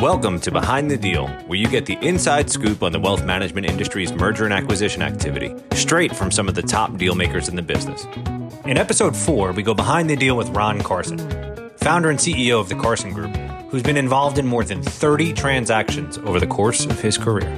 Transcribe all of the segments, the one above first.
Welcome to Behind the Deal, where you get the inside scoop on the wealth management industry's merger and acquisition activity, straight from some of the top deal makers in the business. In episode 4, we go behind the deal with Ron Carson, founder and CEO of the Carson Group, who's been involved in more than 30 transactions over the course of his career.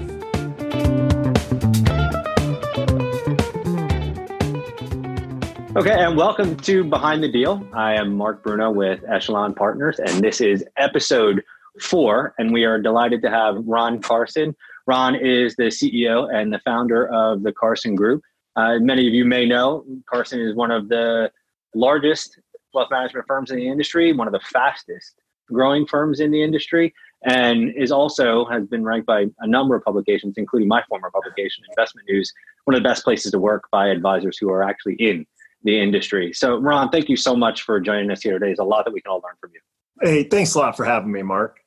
Okay, and welcome to Behind the Deal. I am Mark Bruno with Echelon Partners, and this is episode four, and we are delighted to have Ron Carson. Ron is the CEO and the founder of the Carson Group. Uh, many of you may know Carson is one of the largest wealth management firms in the industry, one of the fastest growing firms in the industry, and is also has been ranked by a number of publications, including my former publication, Investment News, one of the best places to work by advisors who are actually in the industry. So, Ron, thank you so much for joining us here today. There's a lot that we can all learn from you. Hey, thanks a lot for having me, Mark.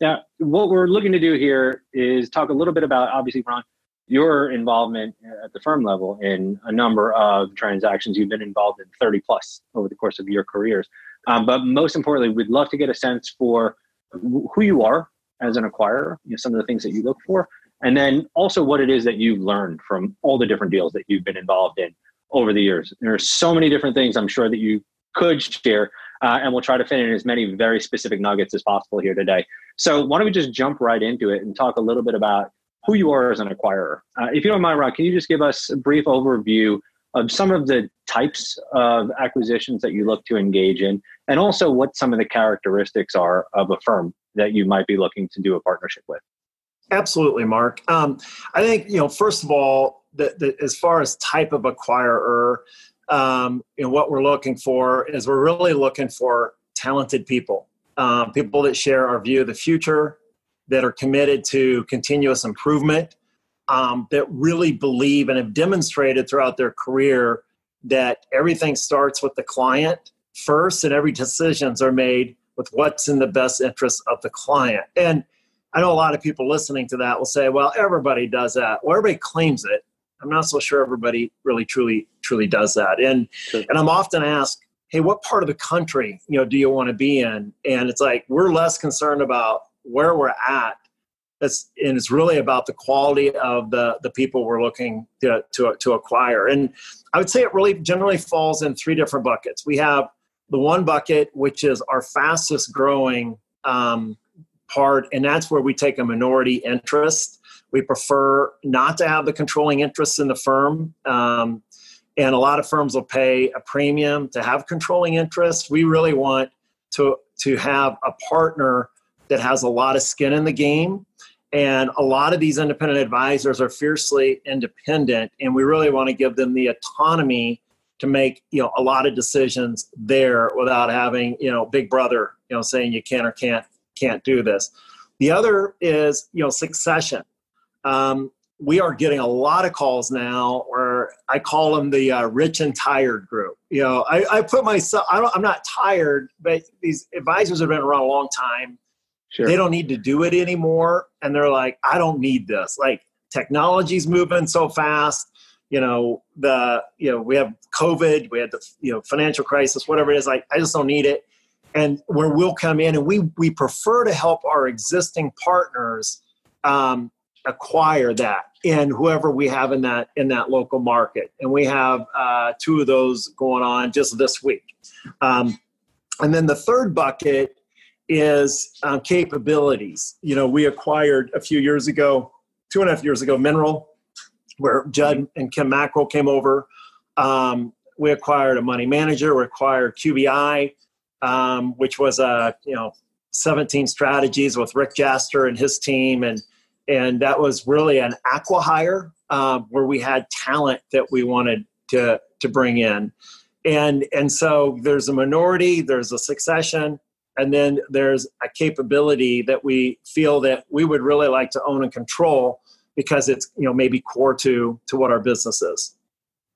Now, what we're looking to do here is talk a little bit about, obviously, Ron, your involvement at the firm level in a number of transactions. You've been involved in 30 plus over the course of your careers. Um, but most importantly, we'd love to get a sense for who you are as an acquirer, you know, some of the things that you look for, and then also what it is that you've learned from all the different deals that you've been involved in over the years. There are so many different things I'm sure that you could share, uh, and we'll try to fit in as many very specific nuggets as possible here today. So why don't we just jump right into it and talk a little bit about who you are as an acquirer? Uh, if you don't mind, Ron, can you just give us a brief overview of some of the types of acquisitions that you look to engage in, and also what some of the characteristics are of a firm that you might be looking to do a partnership with? Absolutely, Mark. Um, I think you know. First of all, that as far as type of acquirer, um, you know, what we're looking for is we're really looking for talented people, um, people that share our view of the future, that are committed to continuous improvement, um, that really believe and have demonstrated throughout their career that everything starts with the client first, and every decisions are made with what's in the best interest of the client. And I know a lot of people listening to that will say, "Well, everybody does that." Well, everybody claims it, I'm not so sure everybody really truly truly does that. And sure. and I'm often asked, hey, what part of the country you know do you want to be in? And it's like we're less concerned about where we're at. It's, and it's really about the quality of the the people we're looking to, to to acquire. And I would say it really generally falls in three different buckets. We have the one bucket which is our fastest growing um, part, and that's where we take a minority interest we prefer not to have the controlling interests in the firm. Um, and a lot of firms will pay a premium to have controlling interest. We really want to, to have a partner that has a lot of skin in the game. And a lot of these independent advisors are fiercely independent, and we really want to give them the autonomy to make you know a lot of decisions there without having you know big brother you know saying you can or can't can't do this the other is you know succession um, we are getting a lot of calls now where I call them the uh, rich and tired group. You know, I, I put myself, I am not tired, but these advisors have been around a long time. Sure. They don't need to do it anymore. And they're like, I don't need this. Like technology's moving so fast. You know, the, you know, we have COVID, we had the, you know, financial crisis, whatever it is. Like, I just don't need it. And where we'll come in and we, we prefer to help our existing partners um, acquire that in whoever we have in that in that local market. And we have uh, two of those going on just this week. Um, and then the third bucket is um, capabilities. You know we acquired a few years ago two and a half years ago mineral where Jud and kim Mackrill came over. Um, we acquired a money manager we acquired qbi um, which was a you know 17 strategies with rick jaster and his team and and that was really an acqui-hire uh, where we had talent that we wanted to to bring in. And and so there's a minority there's a succession and then there's a capability that we feel that we would really like to own and control because it's you know maybe core to to what our business is.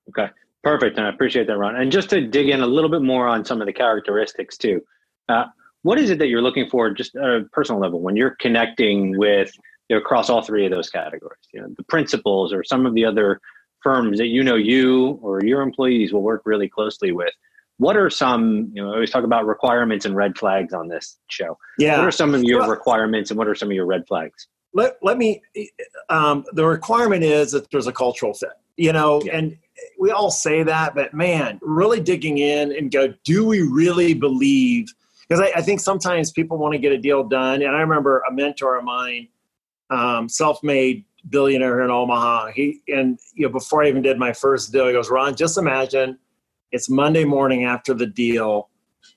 Okay. Perfect. And i appreciate that ron. And just to dig in a little bit more on some of the characteristics too uh, what is it that you're looking for just at a personal level when you're connecting with you know, across all three of those categories. You know, the principals or some of the other firms that you know you or your employees will work really closely with. what are some you know I always talk about requirements and red flags on this show yeah what are some of your well, requirements and what are some of your red flags let, let me um, the requirement is that there's a cultural fit you know yeah. and we all say that but man really digging in and go do we really believe because I, I, think sometimes people want to get a deal done and i remember a mentor of mine um, self-made billionaire in omaha. He and you know before i even did my first deal he goes ron just imagine it's monday morning after the deal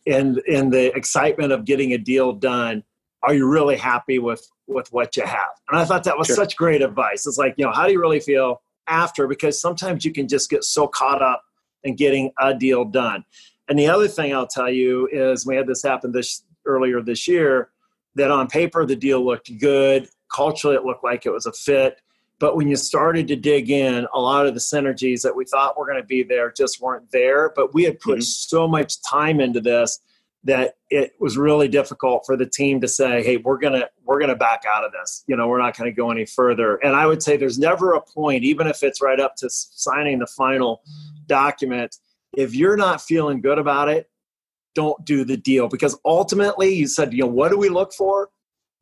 and in the excitement of getting a deal done. Are you really happy with with what you have? And i thought that was sure. such great advice. It's like you know how do you really feel after? Because sometimes you can just get so caught up in getting a deal done. And the other thing i'll tell you is we had this happen this earlier this year that on paper the deal looked good culturally it looked like it was a fit. But when you started to dig in a lot of the synergies that we thought were going to be there just weren't there. But we had put mm-hmm. so much time into this that it was really difficult for the team to say hey we're going to we're going to back out of this. You know we're not going to go any further. And i would say there's never a point even if it's right up to signing the final document if you're not feeling good about it don't do the deal. Because ultimately you said you know what do we look for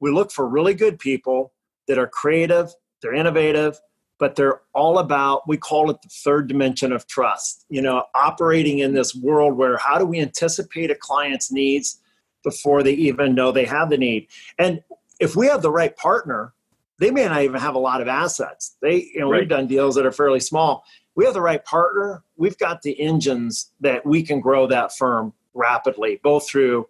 we look for really good people that are creative they're innovative but they're all about we call it the third dimension of trust you know operating in this world where how do we anticipate a client's needs before they even know they have the need? And if we have the right partner they may not even have a lot of assets. They you know right. we've done deals that are fairly small. We have the right partner we've got the engines that we can grow that firm rapidly both through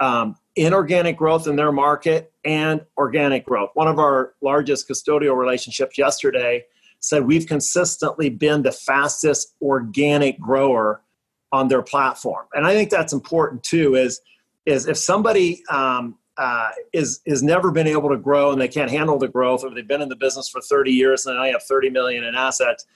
um, inorganic growth in their market and organic growth. One of our largest custodial relationships yesterday said we've consistently been the fastest organic grower on their platform, and I think that's important too. Is is if somebody um, uh, is is never been able to grow and they can't handle the growth, or they've been in the business for 30 years and I have 30 million in assets,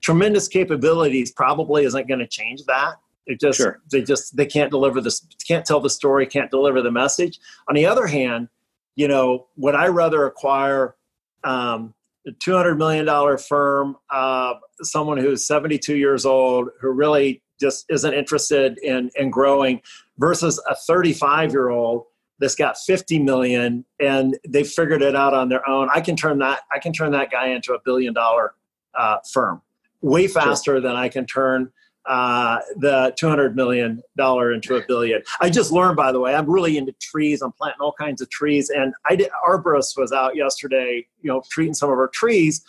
tremendous capabilities probably isn't going to change that. It just sure. they just they can't deliver this, can't tell the story, can't deliver the message. On the other hand, you know, would I rather acquire um, a two hundred million dollar firm, uh, someone who's seventy two years old, who really just isn't interested in in growing, versus a thirty five year old that's got 50 million and they figured it out on their own i can turn that i can turn that guy into a billion dollar uh, firm way faster sure. than i can turn uh, the 200 million dollar into a billion. I just learned, by the way, I'm really into trees. I'm planting all kinds of trees, and I did. Arborist was out yesterday, you know, treating some of our trees,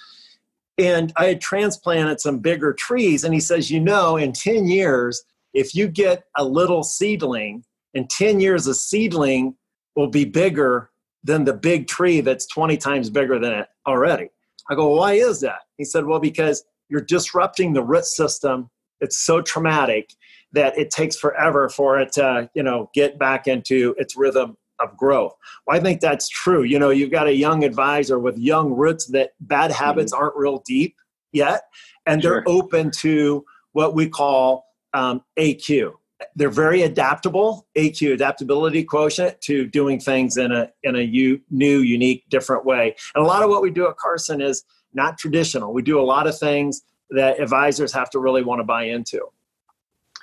and I had transplanted some bigger trees. And he says, you know, in 10 years, if you get a little seedling, in 10 years, a seedling will be bigger than the big tree that's 20 times bigger than it already. I go, why is that? He said, well, because you're disrupting the root system it's so traumatic that it takes forever for it to you know get back into its rhythm of growth. Well, I think that's true. You know, you've got a young advisor with young roots that bad habits mm-hmm. aren't real deep yet, and they're open to what we call um, AQ. They're very adaptable, AQ adaptability quotient to doing things in a in a u- new, unique, different way. And a lot of what we do at Carson is not traditional. We do a lot of things that advisors have to really want to buy into.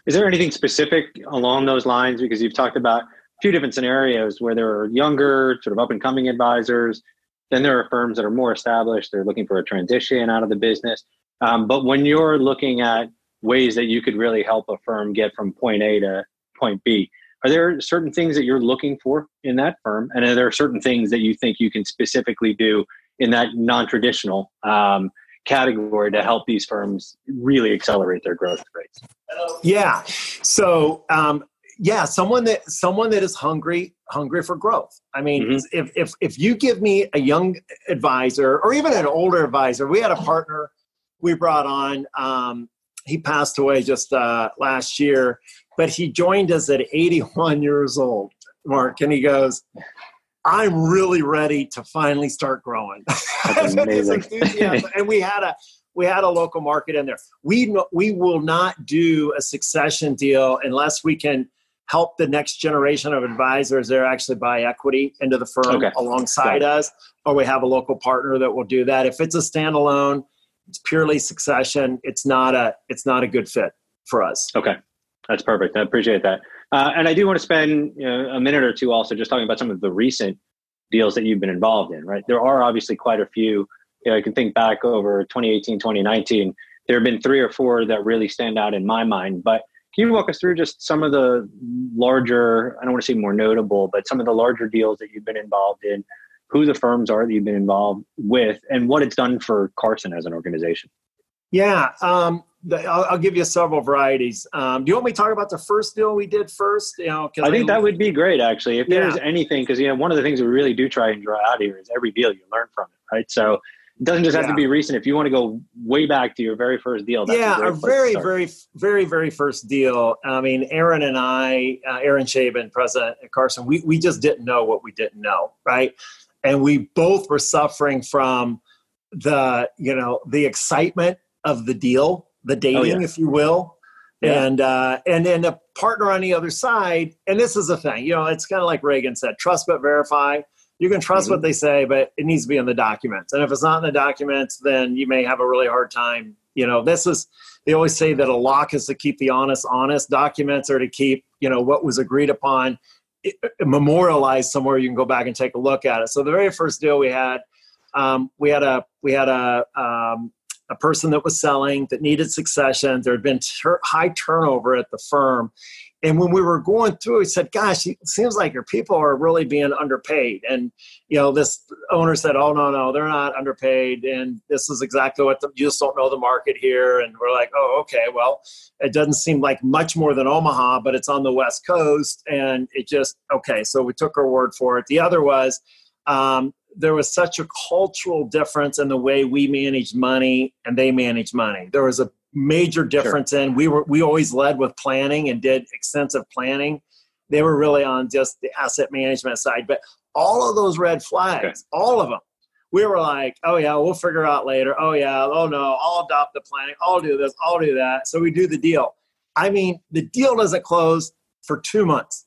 Is there anything specific along those lines? Because you've talked about a few different scenarios where there are younger, sort of up and coming advisors. Then there are firms that are more established. They're looking for a transition out of the business. Um, but when you're looking at ways that you could really help a firm get from point A to point B, are there certain things that you're looking for in that firm? And are there certain things that you think you can specifically do in that non traditional um, category to help these firms really accelerate their growth rates? Yeah. So, um, yeah, someone that someone that is hungry hungry for growth. I mean, mm-hmm. if if if you give me a young advisor or even an older advisor, we had a partner we brought on. Um, he passed away just uh, last year, but he joined us at 81 years old. Mark, and he goes, I'm really ready to finally start growing. and we had a we had a local market in there. We we will not do a succession deal unless we can help the next generation of advisors there actually buy equity into the firm okay. alongside us, or we have a local partner that will do that. If it's a standalone, it's purely succession. It's not a it's not a good fit for us. Okay. That's perfect. I appreciate that. Uh, and I do want to spend you know, a minute or two also just talking about some of the recent deals that you've been involved in, right? There are obviously quite a few. You know, I can think back over 2018, 2019. There have been three or four that really stand out in my mind. But can you walk us through just some of the larger, I don't want to say more notable, but some of the larger deals that you've been involved in, who the firms are that you've been involved with, and what it's done for Carson as an organization? Yeah, um, I'll, I'll, give you several varieties. Um, do you want me to talk about the first deal we did first? You know, I think I, that would be great actually. If there's anything, because you know, one of the things we really do try and draw out here is every deal you learn from it, right? So it doesn't just have yeah. to be recent. If you want to go way back to your very first deal, yeah, our very, very, very, very first deal. I mean, Aaron and I, uh, Aaron Schaben, president at Carson, we we just didn't know what we didn't know, right? And we both were suffering from the you know the excitement of the deal the dating, oh, yeah. if you will. Yeah. And uh, and then a partner on the other side, and this is the thing, you know, it's kind of like Reagan said: trust but verify. You can trust mm-hmm. what they say, but it needs to be in the documents. And if it's not in the documents, then you may have a really hard time. You know, this is they always say that a lock is to keep the honest honest. Documents are to keep you know what was agreed upon memorialized somewhere. You can go back and take a look at it. So the very first deal we had, um, we had a we had a um, a person that was selling that needed succession. There had been ter- high turnover at the firm. And when we were going through, he said, Gosh, it seems like your people are really being underpaid. And, you know, this owner said, Oh, no, no, they're not underpaid. And this is exactly what the, you just don't know the market here. And we're like, Oh, okay, well, it doesn't seem like much more than Omaha, but it's on the West Coast. And it just, okay. So we took her word for it. The other was, um, there was such a cultural difference in the way we managed money and they managed money. There was a major difference sure. in we were we always led with planning and did extensive planning. They were really on just the asset management side, but all of those red flags, okay. all of them, we were like, oh yeah, we'll figure out later. Oh yeah, oh no, I'll adopt the planning. I'll do this. I'll do that. So we do the deal. I mean, the deal doesn't close for two months,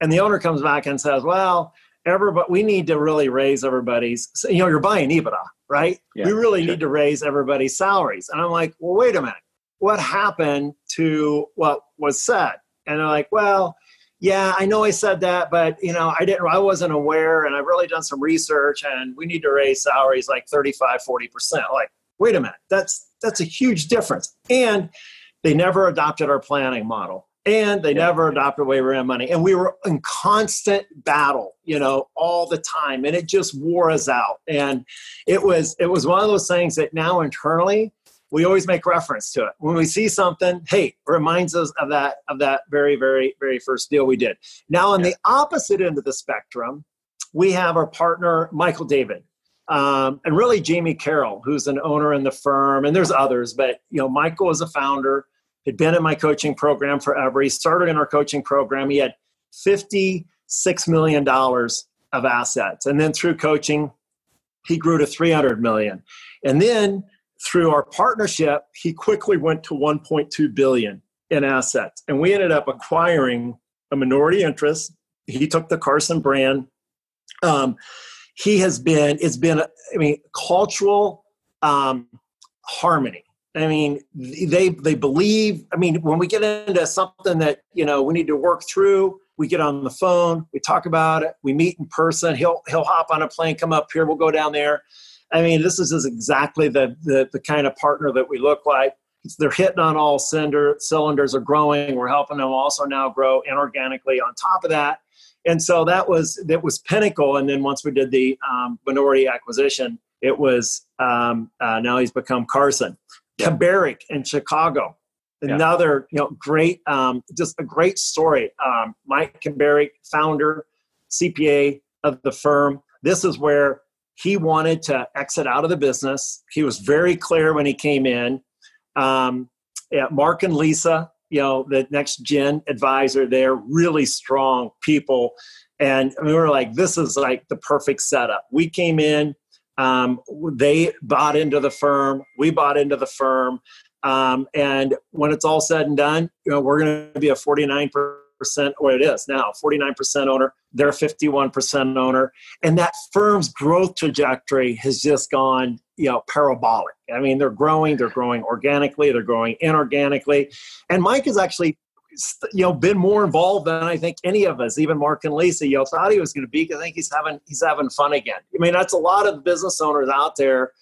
and the owner comes back and says, well everybody we need to really raise everybody's you know you're buying ebitda right? Yeah, we really sure. need to raise everybody's salaries. And i'm like well wait a minute. What happened to what was said? And they're like well yeah i know i said that but you know i didn't i wasn't aware and i've really done some research and we need to raise salaries like 35 40% like wait a minute. That's that's a huge difference. And they never adopted our planning model and they yeah. never adopted ran money. And we were in constant battle you know all the time. And it just wore us out. And it was it was one of those things that now internally we always make reference to it. When we see something hey reminds us of that of that very very very first deal we did. Now on yeah. the opposite end of the spectrum we have our partner michael david. Um, and really jamie carroll who's an owner in the firm and there's others but you know michael is a founder had been in my coaching program forever. He started in our coaching program. He had $56 million of assets. And then through coaching, he grew to 300 million. And then through our partnership, he quickly went to 1.2 billion in assets. And we ended up acquiring a minority interest. He took the Carson brand. Um, he has been, it's been, I mean, cultural um, harmony I mean, they they believe. I mean, when we get into something that you know we need to work through, we get on the phone, we talk about it, we meet in person. He'll he'll hop on a plane, come up here, we'll go down there. I mean, this is exactly the the, the kind of partner that we look like. They're hitting on all cylinder, cylinders are growing. We're helping them also now grow inorganically on top of that. And so that was that was pinnacle. And then once we did the um, minority acquisition, it was um, uh, now he's become Carson. Yeah. in Chicago. Another, you know, great, um, just a great story. Um, Mike Kabarick, founder, CPA of the firm. This is where he wanted to exit out of the business. He was very clear when he came in. Um, yeah, Mark and Lisa, you know, the next gen advisor, they're really strong people. And we were like, this is like the perfect setup. We came in, um, they bought into the firm. We bought into the firm. Um, and when it's all said and done, you know, we're going to be a 49%, or it is now, 49% owner. They're 51% owner. And that firm's growth trajectory has just gone, you know, parabolic. I mean, they're growing, they're growing organically, they're growing inorganically. And Mike is actually you know been more involved than I think any of us, even Mark and Lisa. You know, thought he was going to be. I think he's having he's having fun again. I mean, that's a lot of business owners out there.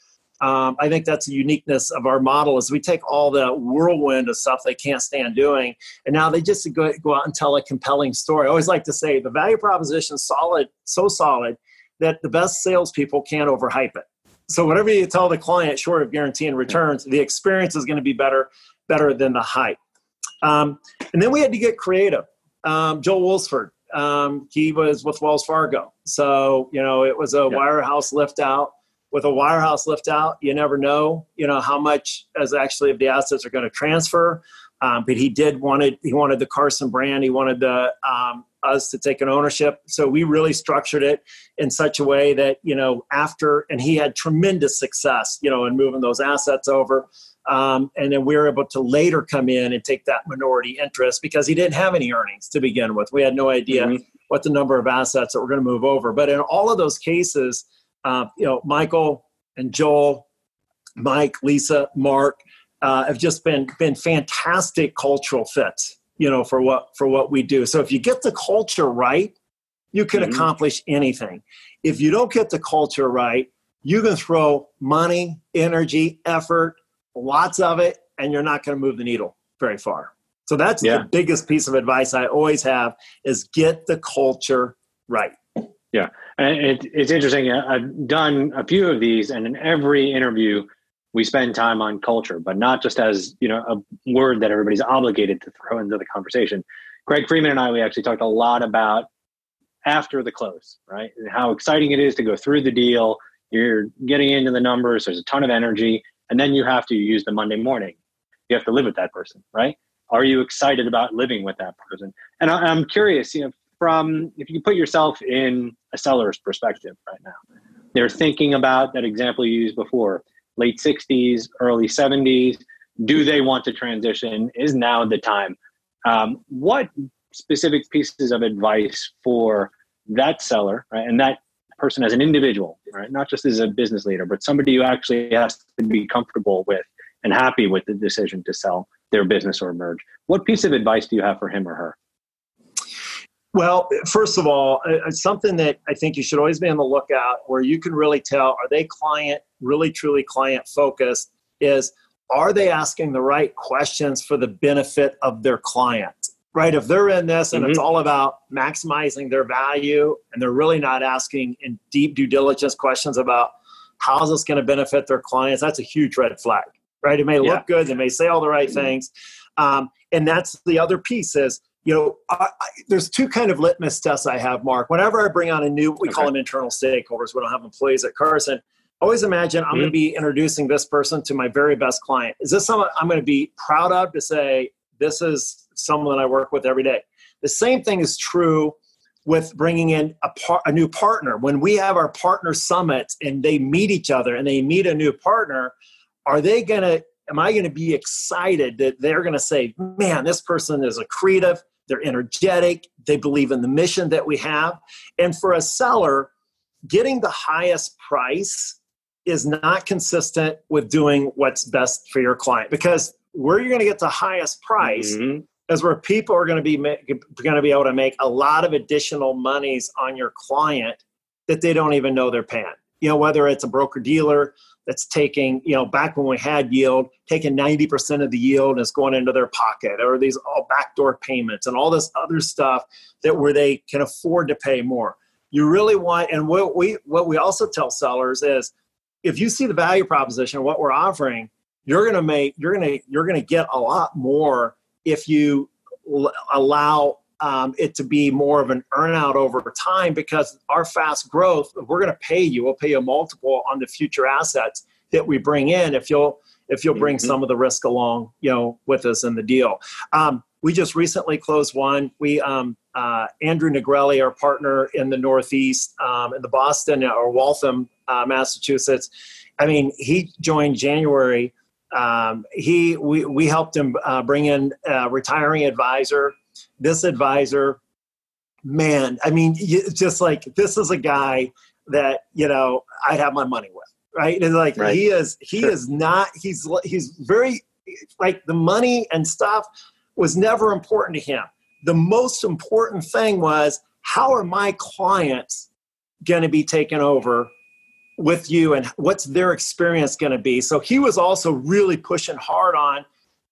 Um, I think that's the uniqueness of our model is we take all the whirlwind of stuff they can't stand doing, and now they just go, go out and tell a compelling story. I always like to say the value proposition is solid, so solid that the best salespeople can't overhype it. So whatever you tell the client, short of guaranteeing returns, the experience is going to be better better than the hype. Um, and then we had to get creative. Um, Joel Woolsford, um, he was with Wells Fargo. So, you know, it was a yeah. wirehouse lift out. With a wirehouse lift out, you never know, you know, how much as actually of the assets are going to transfer. Um, but he did wanted he wanted the Carson brand. He wanted the um, us to take an ownership. So we really structured it in such a way that you know after and he had tremendous success, you know, in moving those assets over. Um, and then we were able to later come in and take that minority interest because he didn't have any earnings to begin with. We had no idea mm-hmm. what the number of assets that were going to move over. But in all of those cases, uh, you know, Michael and Joel, Mike, Lisa, Mark uh, have just been been fantastic cultural fits. You know, for what for what we do. So if you get the culture right, you can mm-hmm. accomplish anything. If you don't get the culture right, you can throw money, energy, effort, lots of it, and you're not going to move the needle very far. So that's yeah. the biggest piece of advice I always have is get the culture right. Yeah, and it, it's interesting. I've done a few of these, and in every interview, we spend time on culture, but not just as you know a word that everybody's obligated to throw into the conversation. Greg Freeman and I, we actually talked a lot about after the close, right? And how exciting it is to go through the deal. You're getting into the numbers. There's a ton of energy, and then you have to use the Monday morning. You have to live with that person, right? Are you excited about living with that person? And I, am curious, you know, from if you put yourself in a seller's perspective right now, they're thinking about that example you used before, late 60s, early 70s. Do they want to transition? Is now the time? Um, what specific pieces of advice for that seller right, and that person as an individual, right? Not just as a business leader, but somebody who actually has to be comfortable with and happy with the decision to sell their business or merge. What piece of advice do you have for him or her? Well, first of all, something that I think you should always be on the lookout where you can really tell are they client, really truly client focused, is are they asking the right questions for the benefit of their client? right? If they're in this and mm-hmm. it's all about maximizing their value and they're really not asking in deep due diligence questions about how's this going to benefit their clients, that's a huge red flag, right? It may yeah. look good, they may say all the right mm-hmm. things. Um, and that's the other piece is, you know, I, I, there's two kind of litmus tests I have, Mark. Whenever I bring on a new, we okay. call them internal stakeholders. We don't have employees at Carson. Always imagine I'm mm-hmm. going to be introducing this person to my very best client. Is this someone I'm going to be proud of to say, this is someone I work with every day. The same thing is true with bringing in a, par- a new partner. When we have our partner summit and they meet each other and they meet a new partner, are they going to, am I going to be excited that they're going to say, man, this person is a creative, they're energetic, they believe in the mission that we have. And for a seller, getting the highest price is not consistent with doing what's best for your client because where you're going to get the highest price mm-hmm is where people are going to be going to be able to make a lot of additional monies on your client that they don't even know they're paying. You know, whether it's a broker dealer that's taking, you know, back when we had yield, taking 90% of the yield and it's going into their pocket, or these all backdoor payments and all this other stuff that where they can afford to pay more. You really want, and what we what we also tell sellers is if you see the value proposition, what we're offering, you're gonna make you're gonna you're gonna get a lot more if you allow um, it to be more of an earnout over time because our fast growth, we're going to pay you. We'll pay you a multiple on the future assets that we bring in if you'll if you'll bring mm-hmm. some of the risk along, you know, with us in the deal. Um, we just recently closed one. We um, uh, Andrew Negrelli, our partner in the Northeast, um, in the Boston or Waltham, uh, Massachusetts. I mean, he joined January um, he we, we helped him uh, bring in a retiring advisor. This advisor, man, I mean, just like this is a guy that you know I'd have my money with, right? And like right. he is, he sure. is not. He's he's very like the money and stuff was never important to him. The most important thing was how are my clients going to be taken over with you and what's their experience going to be? So he was also really pushing hard on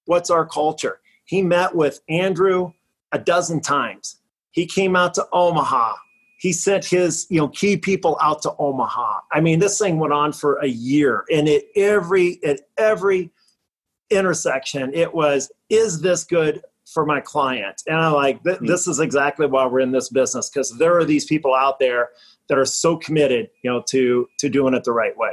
what's our culture. He met with Andrew a dozen times. He came out to Omaha. He sent his, you know, key people out to Omaha. I mean, this thing went on for a year, and at every at every intersection, it was, is this good for my client? And I'm like, hmm. this is exactly why we're in this business because there are these people out there that are so committed, you know, to to doing it the right way.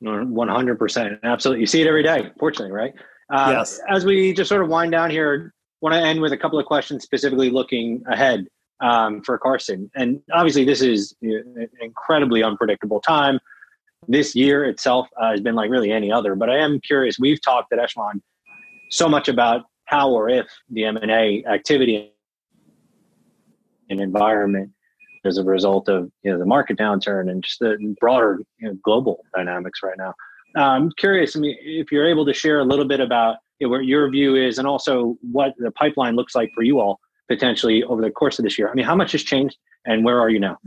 One hundred percent, absolutely. You see it every day, fortunately, right? Uh, yes. As we just sort of wind down here, want to end with a couple of questions specifically looking ahead um, for Carson. And obviously, this is an incredibly unpredictable time. This year itself uh, has been like really any other. But I am curious. We've talked at Echelon so much about how or if the M and A activity and environment as a result of you know the market downturn and just the broader you know, global dynamics right now. I'm curious. I mean, if you're able to share a little bit about what your view is, and also what the pipeline looks like for you all potentially over the course of this year. I mean, how much has changed, and where are you now?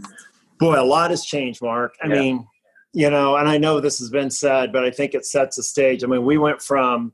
Boy, a lot has changed, Mark. I yeah. mean, you know, and I know this has been said, but I think it sets a stage. I mean, we went from.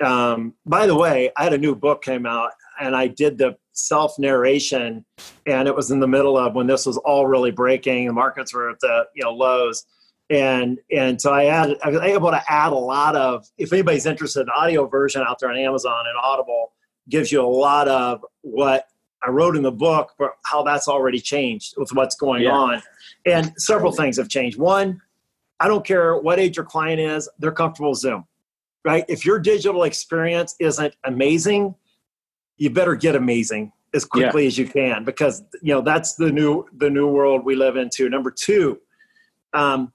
Um, by the way, I had a new book came out, and I did the self narration, and it was in the middle of when this was all really breaking. The markets were at the you know lows and and so I added I was able to add a lot of if anybody's interested in audio version out there on Amazon and Audible gives you a lot of what I wrote in the book, but how that's already changed with what's going yeah. on. And several things have changed. One, I don't care what age your client is, they're comfortable with Zoom. Right? If your digital experience isn't amazing, you better get amazing as quickly yeah. as you can because you know that's the new the new world we live into. Number two, um,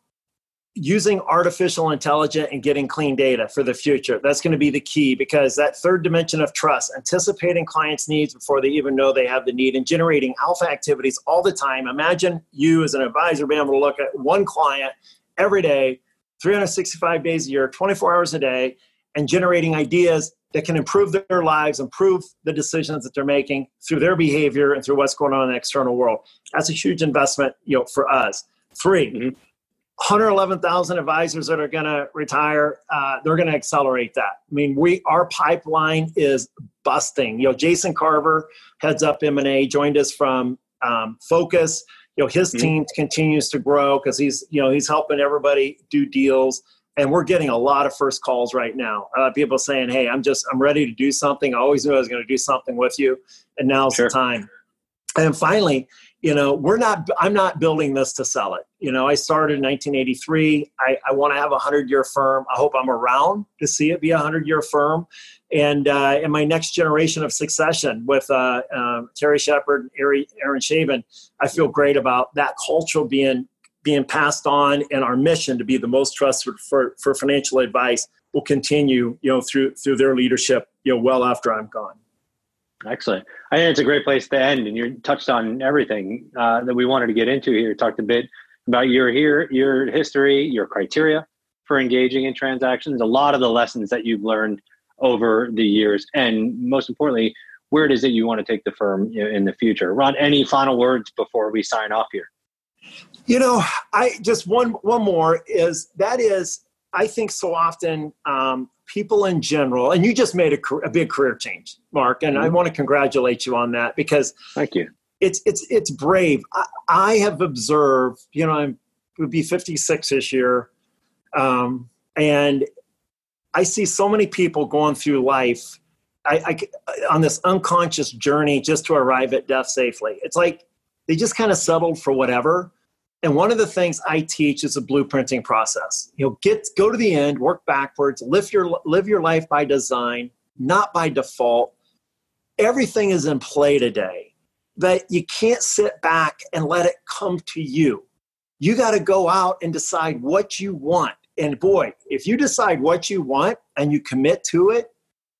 using artificial intelligence and getting clean data for the future. That's going to be the key because that third dimension of trust, anticipating clients' needs before they even know they have the need and generating alpha activities all the time. Imagine you as an advisor being able to look at one client every day, 365 days a year, 24 hours a day, and generating ideas that can improve their lives, improve the decisions that they're making through their behavior and through what's going on in the external world. That's a huge investment, you know, for us. 3 mm-hmm 111,000 advisors that are going to retire, uh, they're going to accelerate that. I mean, we our pipeline is busting. You know, Jason Carver heads up M&A, joined us from um, Focus. You know, his mm-hmm. team continues to grow because he's you know he's helping everybody do deals, and we're getting a lot of first calls right now. Uh, people saying, "Hey, I'm just I'm ready to do something. I always knew I was going to do something with you, and now's sure. the time." And finally, you know we're not i'm not building this to sell it. You know i started in 1983 i, I want to have a 100 year firm. I hope i'm around to see it be a 100 year firm. And uh, in my next generation of succession with uh, uh, terry shepard and Aaron Schaben i feel great about that culture being being passed on and our mission to be the most trusted for, for financial advice will continue you know through through their leadership you know well after i'm gone Excellent. I think it's a great place to end, and you touched on everything uh, that we wanted to get into here. Talked a bit about your here, your history, your criteria for engaging in transactions, a lot of the lessons that you've learned over the years, and most importantly, where it is that you want to take the firm in the future. Ron, any final words before we sign off here? You know, I just one one more is that is I think so often um, people in general, and you just made a, a big career change, Mark, and mm-hmm. I want to congratulate you on that because thank you. It's it's it's brave. I, I have observed, you know, I'm would be 56 this year, um, and I see so many people going through life I, I, on this unconscious journey just to arrive at death safely. It's like they just kind of settled for whatever and one of the things I teach is a blueprinting process. You know, get go to the end, work backwards, live your live your life by design, not by default. Everything is in play today. But you can't sit back and let it come to you. You got to go out and decide what you want. And boy, if you decide what you want and you commit to it,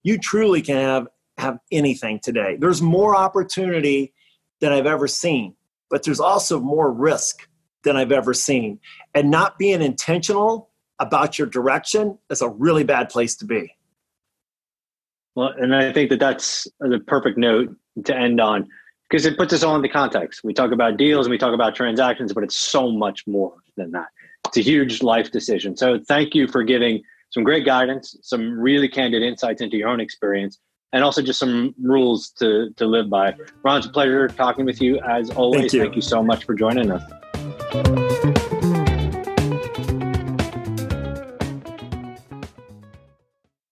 you truly can have have anything today. There's more opportunity than I've ever seen, but there's also more risk than I've ever seen. And not being intentional about your direction is a really bad place to be. Well, and I think that that's the perfect note to end on because it puts us all into context. We talk about deals and we talk about transactions, but it's so much more than that. It's a huge life decision. So thank you for giving some great guidance, some really candid insights into your own experience, and also just some rules to, to live by. Ron, it's a pleasure talking with you as always. Thank you, thank you so much for joining us. Thank you.